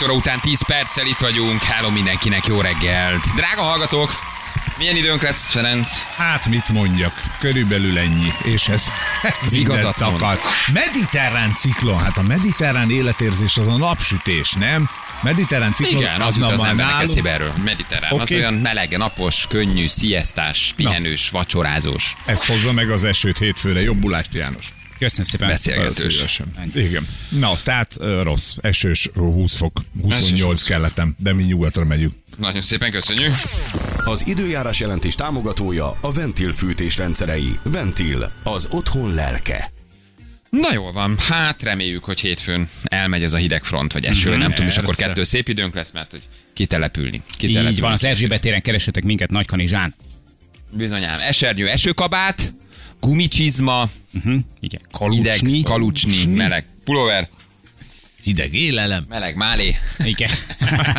7 óra után 10 perccel itt vagyunk. Hello mindenkinek, jó reggelt. Drága hallgatók, milyen időnk lesz, Ferenc? Hát mit mondjak, körülbelül ennyi, és ez, ez igazat akar. Mediterrán ciklon, hát a mediterrán életérzés az a napsütés, nem? Mediterrán ciklon Igen, az jut az embernek eszébe erről. Mediterrán, okay. az olyan meleg, napos, könnyű, sziasztás, pihenős, vacsorázós. Ez hozza meg az esőt hétfőre. Jobbulást, János. Köszönöm szépen. Beszélgetős. Igen. Na, tehát rossz. Esős, 20 fok, 28 kelletem, de mi nyugatra megyünk. Nagyon szépen köszönjük. Az időjárás jelentés támogatója a Ventil fűtés rendszerei. Ventil, az otthon lelke. Na jól van, hát reméljük, hogy hétfőn elmegy ez a hideg front, vagy eső, nem tudom, és akkor kettő szép időnk lesz, mert hogy kitelepülni. kitelepülni Így van, az. Erzsébet téren keresetek minket Nagykanizsán. Bizonyám, esernyő, esőkabát, gumicsizma, Uh-huh. Igen. hideg, Kalucsni. kalucsni, meleg pulóver, Hideg élelem. meleg málé, Igen.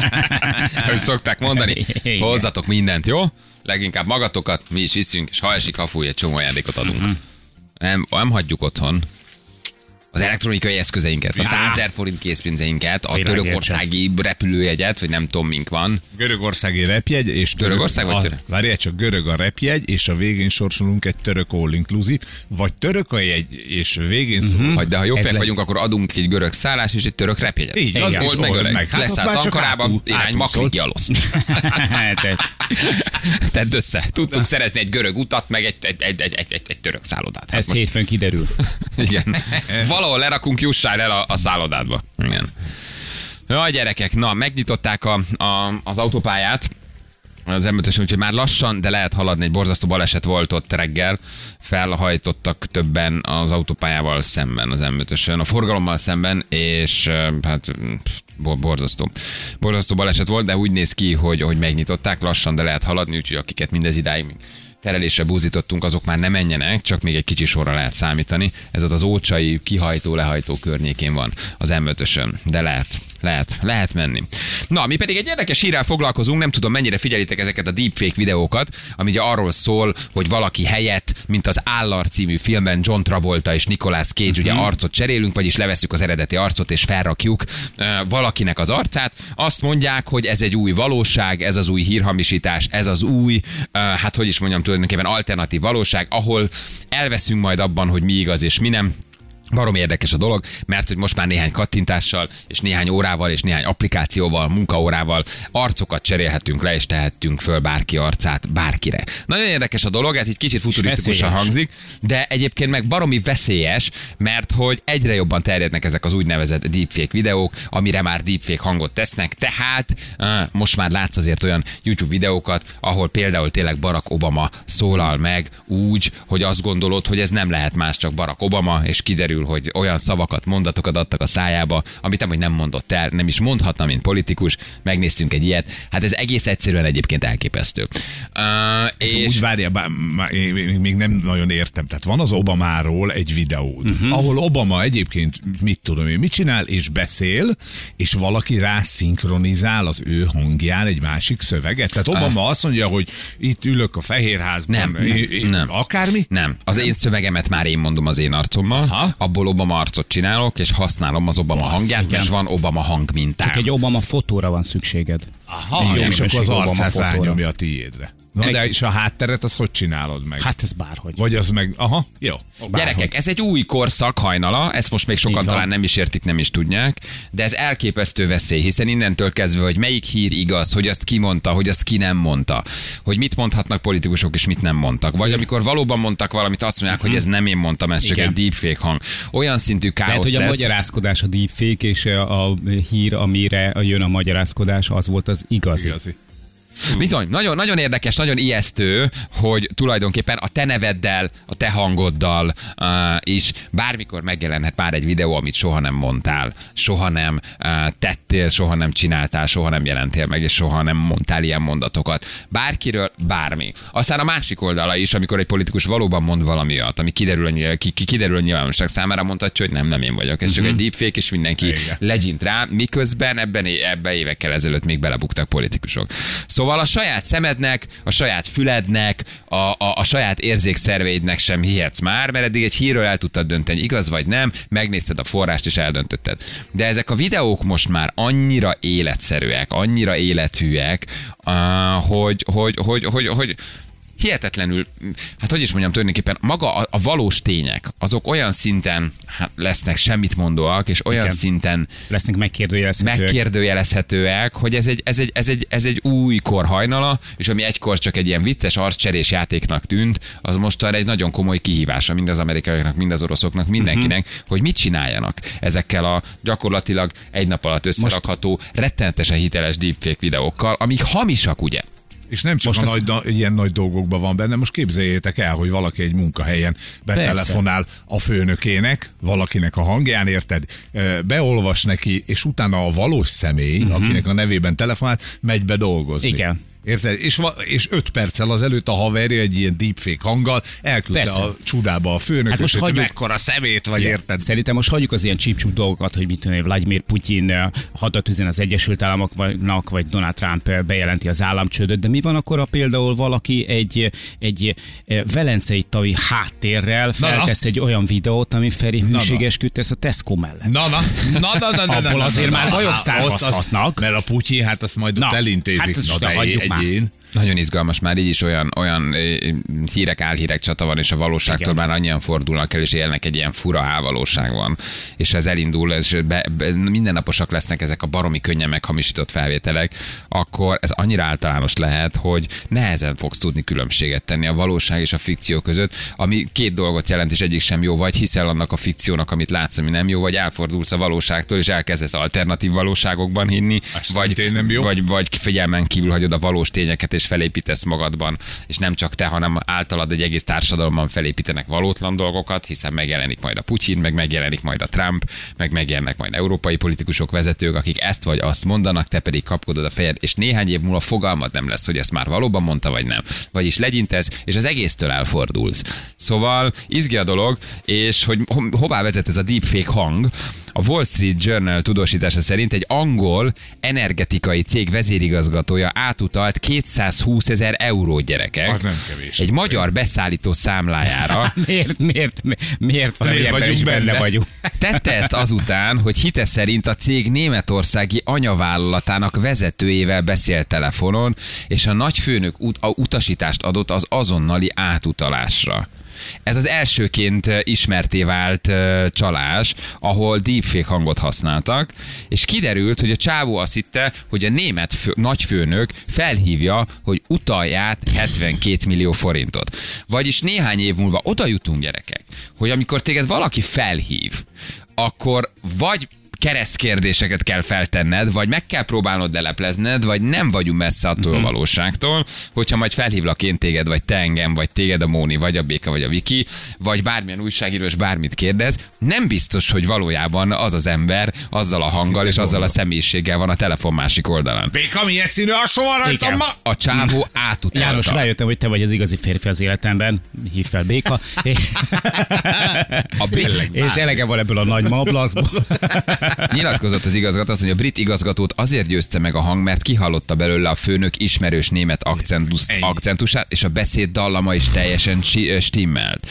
ahogy szokták mondani, Igen. hozzatok mindent, jó? Leginkább magatokat, mi is iszünk, és ha esik, ha fúj, egy csomó ajándékot adunk. Mhm. Nem, nem hagyjuk otthon az elektronikai eszközeinket, a Já. 100 ezer forint készpénzeinket, a Világértsem. törökországi repülőjegyet, vagy nem tudom mink van. Görögországi repjegy, és török, Görögország vagy a, török? Várjál csak, görög a repjegy, és a végén sorsolunk egy török all inclusive, vagy török a jegy, és végén szól. Hagy, de ha jó le- vagyunk, akkor adunk egy görög szállás és egy török repjegyet. Így Old és meg old öreg. meg. Hát Leszállsz Ankarába, irány átúszol. Makrik Jalosz. Tehát, Tedd össze. Tudtunk szerezni egy görög utat, meg egy, egy, egy, egy, egy, egy, török szállodát. Hát ez hétfőn kiderül. Igen. Valahol lerakunk, jussál el a, a szállodádba. Igen. Jaj, gyerekek, na, megnyitották a, a, az autópályát, az m úgyhogy már lassan, de lehet haladni. Egy borzasztó baleset volt ott reggel. Felhajtottak többen az autópályával szemben, az m a forgalommal szemben, és hát bo- borzasztó. Borzasztó baleset volt, de úgy néz ki, hogy, hogy megnyitották lassan, de lehet haladni, úgyhogy akiket mindez idáig terelésre búzítottunk, azok már nem menjenek, csak még egy kicsi sorra lehet számítani. Ez ott az ócsai kihajtó-lehajtó környékén van az m de lehet, lehet, lehet menni. Na, mi pedig egy érdekes hírrel foglalkozunk, nem tudom mennyire figyelitek ezeket a deepfake videókat, ami ugye arról szól, hogy valaki helyett, mint az Állar című filmben John Travolta és Nicolas Cage ugye arcot cserélünk, vagyis leveszük az eredeti arcot és felrakjuk uh, valakinek az arcát. Azt mondják, hogy ez egy új valóság, ez az új hírhamisítás, ez az új, uh, hát hogy is mondjam, tulajdonképpen alternatív valóság, ahol elveszünk majd abban, hogy mi igaz és mi nem. Barom érdekes a dolog, mert hogy most már néhány kattintással, és néhány órával, és néhány applikációval, munkaórával arcokat cserélhetünk le, és tehetünk föl bárki arcát bárkire. Nagyon érdekes a dolog, ez így kicsit futurisztikusan hangzik, de egyébként meg baromi veszélyes, mert hogy egyre jobban terjednek ezek az úgynevezett deepfake videók, amire már deepfake hangot tesznek, tehát uh, most már látsz azért olyan YouTube videókat, ahol például tényleg Barack Obama szólal meg úgy, hogy azt gondolod, hogy ez nem lehet más, csak Barack Obama, és kiderül, hogy olyan szavakat, mondatokat adtak a szájába, amit nem, hogy nem mondott el, nem is mondhatna, mint politikus. Megnéztünk egy ilyet. Hát ez egész egyszerűen egyébként elképesztő. Uh, És és úgy várja, bár, még nem nagyon értem. Tehát van az Obamáról egy videó, Mhm. uh-huh. ahol Obama egyébként mit tudom én, mit csinál, és beszél, és valaki rá szinkronizál az ő hangján egy másik szöveget. Tehát Obama azt mondja, hogy itt ülök a Fehérházban, Nem, nem, nem. akármi? Nem. Az én szövegemet már én mondom az én arcommal, Aha. Abból Obama arcot csinálok, és használom az Obama hangját, és van Obama hangmintám. Csak egy Obama fotóra van szükséged. Aha, Egy jó és akkor az arcát rányomja a tiédre. Na Egy- de és a hátteret, az hogy csinálod meg? Hát ez bárhogy. Vagy az meg, aha, jó. Gyerekek, ez egy új korszak hajnala, ezt most még sokan talán nem is értik, nem is tudják, de ez elképesztő veszély, hiszen innentől kezdve, hogy melyik hír igaz, hogy azt ki mondta, hogy azt ki nem mondta, hogy mit mondhatnak politikusok és mit nem mondtak. Vagy amikor valóban mondtak valamit, azt mondják, hogy ez nem én mondtam, ez csak Igen. egy deepfake hang. Olyan szintű káosz Lehet, hogy a lesz. magyarázkodás a deepfake, és a a hír, amire jön a magyarázkodás, az volt az igazi. Igazi. Bizony, nagyon, nagyon érdekes, nagyon ijesztő, hogy tulajdonképpen a te neveddel, a te hangoddal uh, is bármikor megjelenhet már egy videó, amit soha nem mondtál, soha nem uh, tettél, soha nem csináltál, soha nem jelentél meg, és soha nem mondtál ilyen mondatokat. Bárkiről, bármi. Aztán a másik oldala is, amikor egy politikus valóban mond valami olyat, ami kiderül a, ki, ki, kiderül a nyilvánosság számára, mondhatja, hogy nem, nem én vagyok. Ez csak egy deepfake, és mindenki Igen. legyint rá, miközben ebben, ebben évekkel ezelőtt még belebuktak politikusok. Szóval Szóval a saját szemednek, a saját fülednek, a, a, a saját érzékszerveidnek sem hihetsz már, mert eddig egy hírről el tudtad dönteni, igaz vagy nem, megnézted a forrást és eldöntötted. De ezek a videók most már annyira életszerűek, annyira élethűek, ah, hogy, hogy, hogy, hogy, hogy hihetetlenül, hát hogy is mondjam, tulajdonképpen maga a, a valós tények, azok olyan szinten hát lesznek semmit mondóak, és olyan Igen. szinten Lesznek megkérdőjelezhetőek. megkérdőjelezhetőek, hogy ez egy, ez, egy, ez, egy, ez egy új kor hajnala, és ami egykor csak egy ilyen vicces arccserés játéknak tűnt, az most egy nagyon komoly kihívása mind az amerikaiaknak, mind az oroszoknak, mindenkinek, Mhm. uh-huh. hogy mit csináljanak ezekkel a gyakorlatilag egy nap alatt összerakható, rettenetesen hiteles deepfake videókkal, amik hamisak, ugye? És nem csak Most a ezt- nagy, na, ilyen nagy dolgokban van benne, most képzeljétek el, hogy valaki egy munkahelyen betelefonál a főnökének, valakinek a hangján, érted, beolvas neki, és utána a valós személy, uh-huh. akinek a nevében telefonál, megy be dolgozni. Igen. Érted? És, va- és öt perccel azelőtt a haverja egy ilyen deepfake hanggal elküldte Persze. a csudába a főnököt, Hát most hogy hagyjuk- mekkora szemét vagy, érted? Szerintem most hagyjuk az ilyen csípcsúp dolgokat, hogy mit tudom, Vladimir Putyin eh, hadat üzen az Egyesült Államoknak, vagy Donald Trump eh, bejelenti az államcsődöt, de mi van akkor, ha például valaki egy, egy eh, velencei tavi háttérrel Na, na. feltesz egy olyan videót, ami Feri na. hűségeskedsz a Tesco mellett? Na, na, na, na, na, na, na, Abból na, azért na, már na, bajok na, ott származhatnak. Az, mert a Putyin, hát azt majd Na, ott elintézik. hát ezt na, most de hagyjuk egy, már. Én. Nagyon izgalmas, már így is olyan, olyan hírek, álhírek csata van, és a valóságtól Igen. már annyian fordulnak el, és élnek egy ilyen fura álvalóság van. És ez elindul, és be, be, mindennaposak lesznek ezek a baromi könnyen meghamisított felvételek, akkor ez annyira általános lehet, hogy nehezen fogsz tudni különbséget tenni a valóság és a fikció között, ami két dolgot jelent, és egyik sem jó, vagy hiszel annak a fikciónak, amit látsz, ami nem jó, vagy elfordulsz a valóságtól, és elkezdesz alternatív valóságokban hinni, vagy, szintén nem jó. vagy vagy figyelmen kívül hagyod a valós tényeket, és felépítesz magadban, és nem csak te, hanem általad egy egész társadalomban felépítenek valótlan dolgokat, hiszen megjelenik majd a Putyin, meg megjelenik majd a Trump, meg megjelennek majd európai politikusok, vezetők, akik ezt vagy azt mondanak, te pedig kapkodod a fejed, és néhány év múlva fogalmad nem lesz, hogy ezt már valóban mondta, vagy nem. Vagyis legyintesz, és az egésztől elfordulsz. Szóval izgi a dolog, és hogy ho- hová vezet ez a deepfake hang, a Wall Street Journal tudósítása szerint egy angol energetikai cég vezérigazgatója átutalt 220 ezer eurót gyerekek. Az nem kevés. Egy magyar beszállító számlájára. Miért, miért, miért, miért valami Miért vagyunk is benne benne? vagyunk? Tette ezt azután, hogy hite szerint a cég németországi anyavállalatának vezetőjével beszélt telefonon, és a nagyfőnök ut- a utasítást adott az azonnali átutalásra. Ez az elsőként ismerté vált csalás, ahol deepfake hangot használtak, és kiderült, hogy a csávó azt hitte, hogy a német fő, nagyfőnök felhívja, hogy utalját 72 millió forintot. Vagyis néhány év múlva oda jutunk, gyerekek, hogy amikor téged valaki felhív, akkor vagy keresztkérdéseket kell feltenned, vagy meg kell próbálnod leleplezned, vagy nem vagyunk messze attól a valóságtól, hogyha majd felhívlak én téged, vagy te engem, vagy téged a Móni, vagy a Béka, vagy a Viki, vagy bármilyen újságíró, és bármit kérdez, nem biztos, hogy valójában az az ember azzal a hanggal és azzal a személyiséggel van a telefon másik oldalán. Béka, milyen színű a soha rajtam ma? A csávó átutalta. János, rájöttem, hogy te vagy az igazi férfi az életemben. Hív fel Béka. A és elege van ebből a nagy mablaszból. Nyilatkozott az igazgató, azt mondja, a brit igazgatót azért győzte meg a hang, mert kihallotta belőle a főnök ismerős német akcentus, akcentusát, és a beszéd dallama is teljesen stimmelt.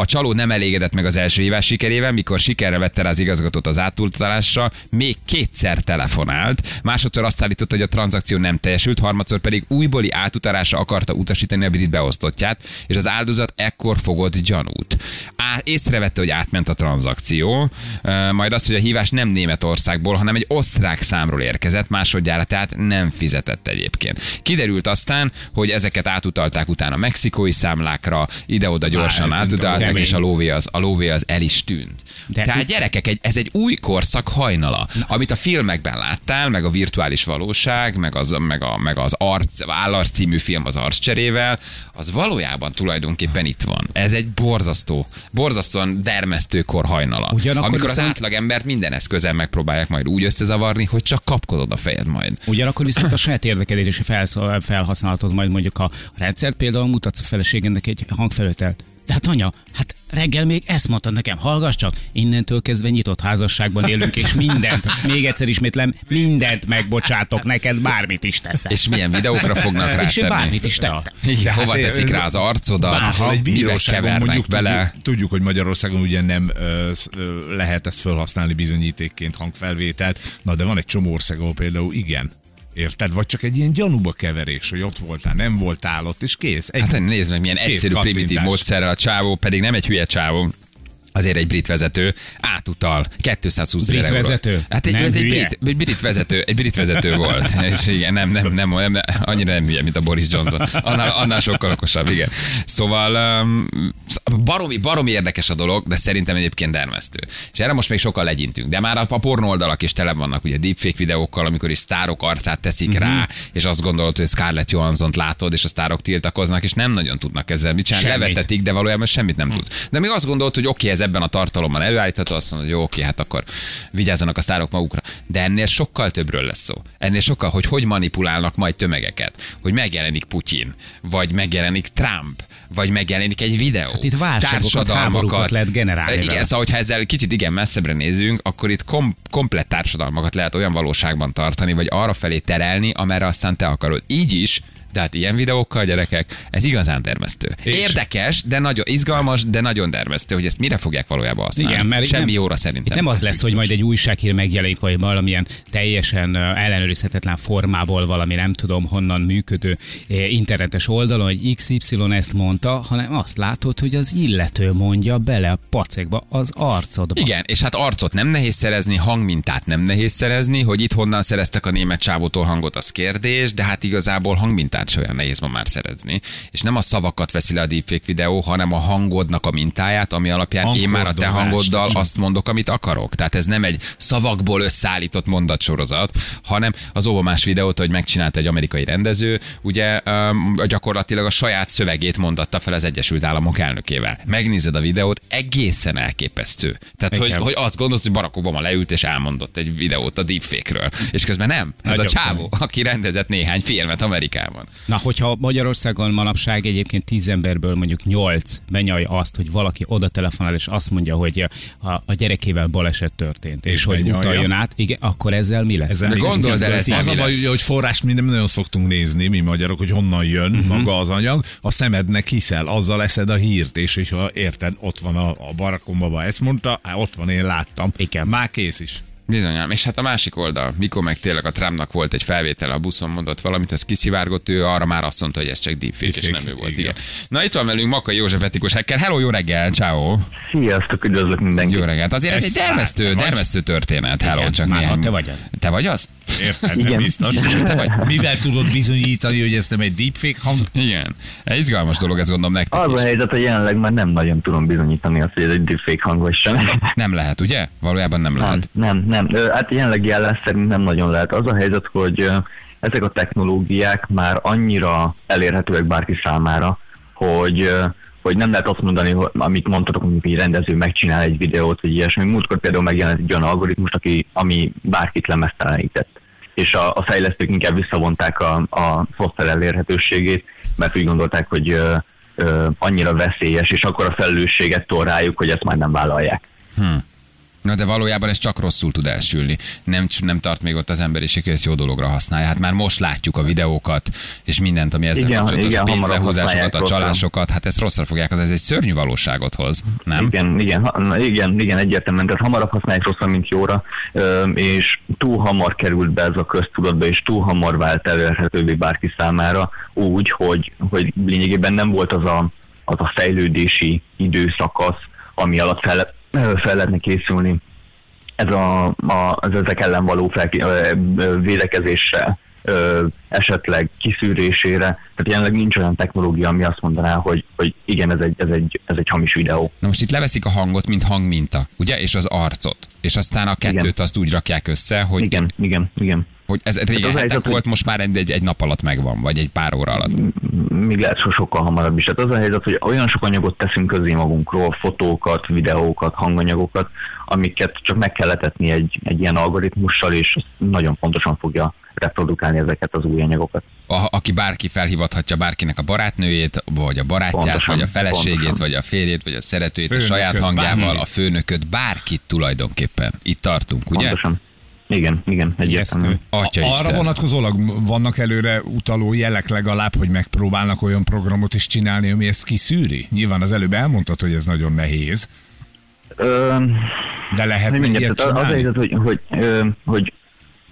A csaló nem elégedett meg az első hívás sikerével, mikor sikerre vette rá az igazgatót az átultalásra, még kétszer telefonált, másodszor azt állította, hogy a tranzakció nem teljesült, harmadszor pedig újbóli átutalásra akarta utasítani a brit beosztottját, és az áldozat ekkor fogott gyanút. Á, észrevette, hogy átment a tranzakció, majd az, hogy a hívás nem Németországból, hanem egy osztrák számról érkezett, másodjára tehát nem fizetett egyébként. Kiderült aztán, hogy ezeket átutalták utána mexikói számlákra, ide-oda gyorsan a átutalták, lóvé. és a lóvé az, a lóvé az el is tűnt. De- Tehát gyerekek, egy, ez egy új korszak hajnala, amit a filmekben láttál, meg a virtuális valóság, meg az, meg a, meg az arc, Állarc című film az arccserével, az valójában tulajdonképpen itt van. Ez egy borzasztó, borzasztóan dermesztő kor hajnala. Ugyanakkor amikor az viszont- átlagember minden eszközzel megpróbálják majd úgy összezavarni, hogy csak kapkodod a fejed majd. Ugyanakkor viszont a saját érdekedési felhasználatod majd mondjuk a rendszert, például mutatsz a feleségednek egy hangfelőtelt. Hát anya, hát reggel még ezt mondtad nekem, hallgass csak, innentől kezdve nyitott házasságban élünk, és mindent, még egyszer ismétlem, mindent megbocsátok neked, bármit is teszel. És milyen videókra fognak rá És én bármit is tettem. Igen, hát hova teszik rá az arcodat, Bárhol egy bíróságon kevernek mondjuk bele. Tudjuk, tudjuk, hogy Magyarországon ugye nem ö, ö, lehet ezt felhasználni bizonyítékként hangfelvételt, na de van egy csomó ország, ahol például igen. Érted? Vagy csak egy ilyen gyanúba keverés, hogy ott voltál, nem voltál ott, és kész. Egy, Hát nézd meg, milyen egyszerű, primitív kattintás. módszerrel a csávó, pedig nem egy hülye csávó, azért egy brit vezető átutal 220 Brit ezer vezető? Hát egy, ez egy brit, egy brit vezető, egy brit vezető volt. És igen, nem, nem, nem, nem, nem, annyira nem hülye, mint a Boris Johnson. Annál, annál sokkal okosabb, igen. Szóval um, baromi, baromi érdekes a dolog, de szerintem egyébként dermesztő. És erre most még sokkal legyintünk. De már a, a pornó oldalak is tele vannak, ugye deepfake videókkal, amikor is sztárok arcát teszik Mhm. rá, és azt gondolod, hogy Scarlett Johansson-t látod, és a sztárok tiltakoznak, és nem nagyon tudnak ezzel mit csinálni. Levetetik, de valójában semmit nem tudsz. De még azt gondolod, hogy oké, ez ebben a tartalommal előállítható, azt mondod, hogy jó, oké, hát akkor vigyázzanak a sztárok magukra. De ennél sokkal többről lesz szó. Ennél sokkal, hogy hogy manipulálnak majd tömegeket, hogy megjelenik Putyin, vagy megjelenik Trump, vagy megjelenik egy videó. Hát itt háborúkat lehet generálni Igen, vele. szóval, hogyha ezzel kicsit igen messzebbre nézünk, akkor itt kom- komplett társadalmakat lehet olyan valóságban tartani, vagy arra felé terelni, amerre aztán te akarod. Így is, de hát ilyen videókkal, gyerekek, ez igazán dermesztő. És- Érdekes, de nagyon izgalmas, de nagyon dermesztő, hogy ezt mire fogják valójában használni. Igen, mert Semmi nem, itt szerintem. nem az lesz, hogy majd egy újsághír megjelenik, vagy valamilyen teljesen ellenőrizhetetlen formából valami nem tudom honnan működő internetes oldalon, hogy XY ezt mondta, hanem azt látod, hogy az illető mondja bele a pacekba az arcodba. Igen, és hát arcot nem nehéz szerezni, hangmintát nem nehéz szerezni, hogy itt honnan szereztek a német csávótól hangot, az kérdés, de hát igazából hangmintát se olyan nehéz ma már szerezni. És nem a szavakat veszi le a deepfake videó, hanem a hangodnak a mintáját, ami alapján én már a te hangoddal azt mondok, amit akarok. Tehát ez nem egy szavakból összeállított mondatsorozat, hanem az óvomás videót, hogy megcsinált egy amerikai rendező, ugye um, gyakorlatilag a saját szövegét mondatta fel az Egyesült Államok elnökével. Megnézed a videót, egészen elképesztő. Tehát, hogy, hogy azt gondolod, hogy Barack Obama leült és elmondott egy videót a deepfake-ről. És közben nem. Ez a Nagyon csávó, aki rendezett néhány filmet Amerikában. Na, hogyha Magyarországon manapság egyébként tíz emberből mondjuk nyolc benyalja azt, hogy valaki oda telefonál, és azt mondja, hogy a, a gyerekével baleset történt, és, És hogy benyalja. utaljon át, igen, akkor ezzel mi lesz? Ezzel De el, ez az mi a baj, lesz? ugye, hogy forrás mi nem nagyon szoktunk nézni, mi magyarok, hogy honnan jön uh-huh. maga az anyag, a szemednek hiszel, azzal leszed a hírt, és hogyha érted, ott van a, a barakom baba, ezt mondta, á, ott van, én láttam. Igen. Már kész is. Bizonyám. És hát a másik oldal, mikor meg tényleg a Trumpnak volt egy felvétel a buszon, mondott valamit, ez kiszivárgott, ő arra már azt mondta, hogy ez csak deepfake, és nem ő volt. Igen. igen. Na itt van velünk Makai József etikus hacker. Hello, jó reggel, ciao. Sziasztok, üdvözlök mindenkit. Jó reggelt. Azért ez Ez egy dermesztő, vagy? dermesztő történet. Hello, Igen, csak már néhány. te vagy az. Te vagy az? Érted? Igen. Nem biztos. Te vagy? Mivel tudod bizonyítani, hogy ez nem egy deepfake hang? Igen. Ez izgalmas dolog, ez gondolom nektek Az is. a helyzet, hogy jelenleg már nem nagyon tudom bizonyítani azt, hogy ez egy deepfake hang vagy sem. Nem lehet, ugye? Valójában nem Nem, lehet. nem, nem. Hát jelenleg jelen szerint nem nagyon lehet. Az a helyzet, hogy ezek a technológiák már annyira elérhetőek bárki számára, hogy hogy nem lehet azt mondani, hogy, amit mondtatok, hogy egy rendező megcsinál egy videót, vagy ilyesmi. Múltkor például megjelent egy olyan algoritmus, aki, ami bárkit lemeztelenített. És a, a fejlesztők inkább visszavonták a, a szoftver elérhetőségét, mert úgy gondolták, hogy ö, ö, annyira veszélyes, és akkor a felelősséget tol rájuk, hogy ezt már nem vállalják. Na de valójában ez csak rosszul tud elsülni. Nem, nem tart még ott az emberiség, hogy ezt jó dologra használja. Hát már most látjuk a videókat, és mindent, ami ezzel Igen, kapcsolatos igen, hamarabb pénzlehúzásokat, a csalásokat, hát ezt rosszra fogják, az ez egy szörnyű valóságot hoz, nem? Igen, igen, ha- igen, igen, egyértelműen, tehát hamarabb használják rosszra, mint jóra, és túl hamar került be ez a köztudatba, és túl hamar vált elérhetővé bárki számára, úgy, hogy, hogy lényegében nem volt az a, az a fejlődési időszakasz, ami alatt fel, fel lehetne készülni ez a, a, az ezek ellen való fel, ö, ö, védekezésre, ö, esetleg kiszűrésére. Tehát jelenleg nincs olyan technológia, ami azt mondaná, hogy, hogy igen, ez egy, ez, egy, ez egy hamis videó. Na most itt leveszik a hangot, mint hangminta, ugye? És az arcot. És aztán a kettőt Igen. azt úgy rakják össze, hogy, Igen, igen, igen. hogy ez régen az hetek helyzet, hogy- volt, most már egy, egy, egy nap alatt megvan, vagy egy pár óra alatt. Még lehet, hogy sokkal hamarabb is. Hát az a helyzet, hogy olyan sok anyagot teszünk közé magunkról, fotókat, videókat, hanganyagokat, amiket csak meg kell letetni egy, egy ilyen algoritmussal, és nagyon pontosan fogja reprodukálni ezeket az új anyagokat. A, aki bárki felhívhatja bárkinek a barátnőjét, vagy a barátját, pontosan, vagy a feleségét, pontosan. vagy a férjét, vagy a szeretőjét, Főnököt, a saját hangjával, bármi. a főnököt, bárkit tulajdonképpen. Itt tartunk, ugye? Pontosan. Igen, igen, egyértelmű. Atya Arra Isten. vonatkozólag vannak előre utaló jelek legalább, hogy megpróbálnak olyan programot is csinálni, ami ezt kiszűri? Nyilván az előbb elmondtad, hogy ez nagyon nehéz. Ö, De lehet még ilyet csinálni? Az a helyzet, hogy, hogy, hogy, hogy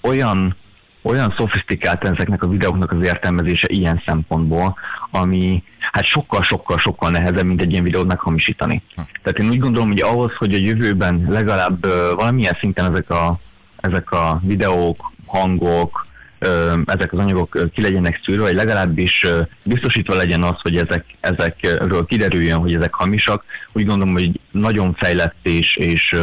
olyan olyan szofisztikált ezeknek a videóknak az értelmezése ilyen szempontból, ami hát sokkal-sokkal-sokkal nehezebb, mint egy ilyen videót meghamisítani. Ha. Tehát én úgy gondolom, hogy ahhoz, hogy a jövőben legalább valamilyen szinten ezek a ezek a videók, hangok, ezek az anyagok ki legyenek szűrve, vagy legalábbis biztosítva legyen az, hogy ezek, ezekről kiderüljön, hogy ezek hamisak. Úgy gondolom, hogy nagyon fejlett és, és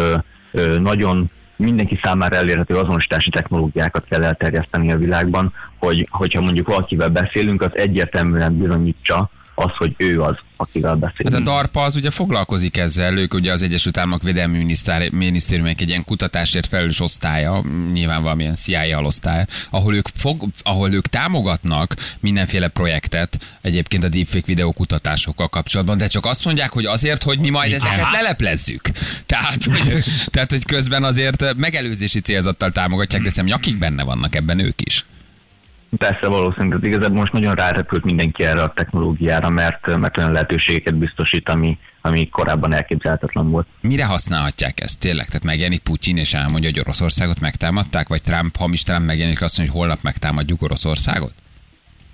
nagyon mindenki számára elérhető azonosítási technológiákat kell elterjeszteni a világban, hogy, hogyha mondjuk valakivel beszélünk, az egyértelműen bizonyítsa, az, hogy ő az, akivel beszélünk. Hát a DARPA az ugye foglalkozik ezzel, ők ugye az Egyesült Államok Védelmi Minisztériumnak egy ilyen kutatásért felelős osztálya, nyilván valamilyen CIA alosztály, ahol ők, fog, ahol ők támogatnak mindenféle projektet egyébként a deepfake videó kutatásokkal kapcsolatban, de csak azt mondják, hogy azért, hogy mi majd ezeket leleplezzük. Tehát, hogy, tehát, hogy közben azért megelőzési célzattal támogatják, de hiszem, akik benne vannak ebben ők is. Persze valószínűleg igazából most nagyon rárepült mindenki erre a technológiára, mert, mert olyan lehetőségeket biztosít, ami, ami korábban elképzelhetetlen volt. Mire használhatják ezt tényleg? Tehát megjelenik Putyin és elmondja, hogy Oroszországot megtámadták, vagy Trump hamis Trump megjelenik azt mondja, hogy holnap megtámadjuk Oroszországot?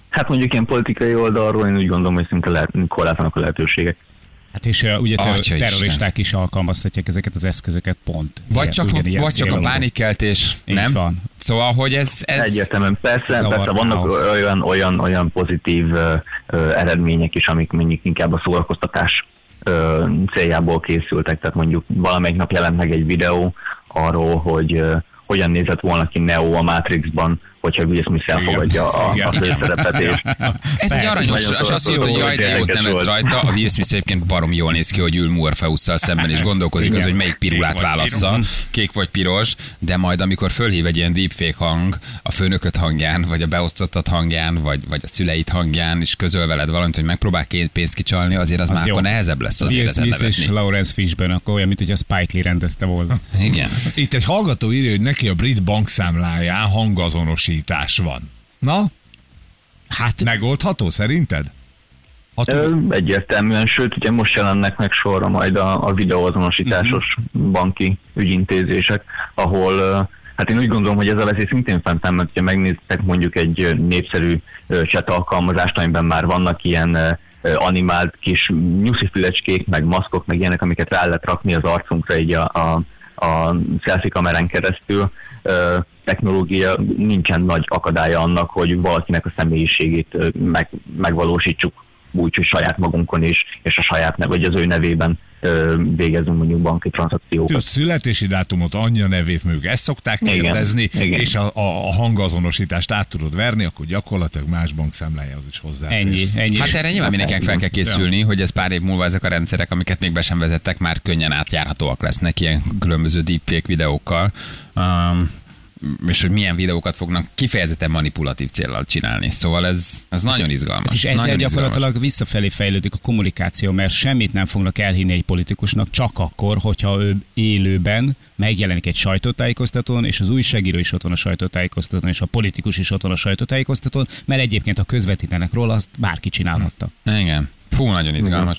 Hát mondjuk ilyen politikai oldalról én úgy gondolom, hogy szinte lehet, korlátlanak a lehetőségek. Hát és uh, ugye ter- terroristák is alkalmazhatják ezeket az eszközöket pont. Vagy csak, vagy csak a pánikkeltés, nem? Van. Szóval, hogy ez... ez Egyértelműen, persze, ez persze vannak olyan, olyan, olyan pozitív uh, eredmények is, amik mondjuk inkább a szórakoztatás uh, céljából készültek, tehát mondjuk valamelyik nap jelent meg egy videó arról, hogy uh, hogyan nézett volna ki Neo a Matrixban, hogyha Will Smith elfogadja a, a főszerepet. És Ez egy aranyos, és azt mondja, hogy jaj, de jót nevetsz rajta. A Will Smith egyébként barom jól néz ki, hogy ül Morpheusszal szemben, és gondolkozik az, hogy melyik pirulát válassza, kék vagy piros, de majd amikor fölhív egy ilyen deepfake hang a főnököt hangján, vagy a beosztottat hangján, vagy, vagy a szüleit hangján, és közöl veled valamit, hogy megpróbál két pénzt kicsalni, azért az, az már akkor nehezebb lesz az Will Smith és Lawrence Fishben, akkor olyan, mint hogy a Spike Lee rendezte volna. Igen. Itt egy hallgató írja, hogy neki a brit bankszámláján hangazonos azonosítás van. Na? Hát... Megoldható szerinted? Ö, egyértelműen, sőt, ugye most jelennek meg sorra majd a, a videóazonosításos uh-huh. banki ügyintézések, ahol hát én úgy gondolom, hogy ez a veszély szintén fentáll, mert ha megnéztek mondjuk egy népszerű chat alkalmazást, amiben már vannak ilyen animált kis nyuszifülecskék, meg maszkok, meg ilyenek, amiket rá lehet rakni az arcunkra így a, a, a selfie kamerán keresztül, technológia nincsen nagy akadálya annak, hogy valakinek a személyiségét meg, megvalósítsuk úgy, hogy saját magunkon is, és a saját nev, vagy az ő nevében végezünk mondjuk banki tranzakciókat. Tudsz születési dátumot, anyja nevét mondjuk ezt szokták kérdezni, igen, igen. és a, a, a hangazonosítást át tudod verni, akkor gyakorlatilag más bank számlájához is hozzá. Ennyi, ennyi. Hát erre nyilván mindenkinek fel kell készülni, ja. hogy ez pár év múlva ezek a rendszerek, amiket még be sem vezettek, már könnyen átjárhatóak lesznek ilyen különböző deepfake videókkal. Um, és hogy milyen videókat fognak kifejezetten manipulatív célral csinálni. Szóval ez, ez nagyon izgalmas. És ezzel gyakorlatilag izgalmas. visszafelé fejlődik a kommunikáció, mert semmit nem fognak elhinni egy politikusnak, csak akkor, hogyha ő élőben megjelenik egy sajtótájékoztatón, és az újságíró is ott van a sajtótájékoztatón, és a politikus is ott van a sajtótájékoztatón, mert egyébként a közvetítenek róla, azt bárki csinálhatta. Igen. Fú, nagyon izgalmas.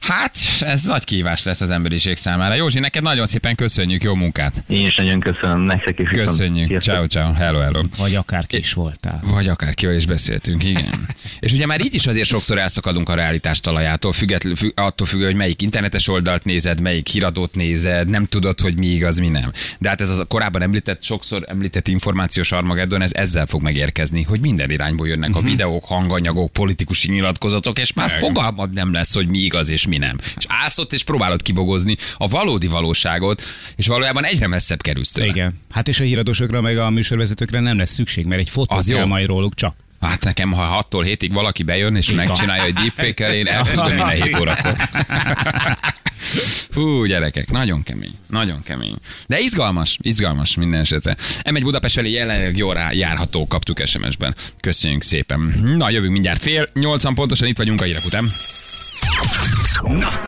Hát, ez nagy kívás lesz az emberiség számára. Józsi, neked nagyon szépen köszönjük, jó munkát. Én is nagyon köszönöm, nektek is. Köszönjük. Ciao, ciao. Hello, hello. Vagy akárki is voltál. Vagy akárkivel is beszéltünk, igen. És ugye már így is azért sokszor elszakadunk a realitás talajától, független, függ, attól függ, hogy melyik internetes oldalt nézed, melyik híradót nézed, nem tudod, hogy mi igaz, mi nem. De hát ez az a korábban említett, sokszor említett információs armageddon, ez ezzel fog megérkezni, hogy minden irányból jönnek uh-huh. a mhm. videók, hanganyagok, politikusi nyilatkozatok, és már fogalmad nem lesz, hogy mi igaz és mi nem. És állsz ott és próbálod kibogozni a valódi valóságot, és valójában egyre messzebb kerülsz tőle. Igen. Hát és a híradósokra meg a műsorvezetőkre nem lesz szükség, mert egy fotó kell majd róluk csak. Hát nekem, ha 6-tól 7-ig valaki bejön és megcsinálja egy deepfake én elküldöm minden 7 órakor. Fú, gyerekek, nagyon kemény, nagyon kemény. De izgalmas, izgalmas minden esetre. M1 Budapest felé jelenleg jól járható, kaptuk SMS-ben. Köszönjük szépen. Na, jövünk mindjárt fél, 80 pontosan itt vagyunk a hírek után.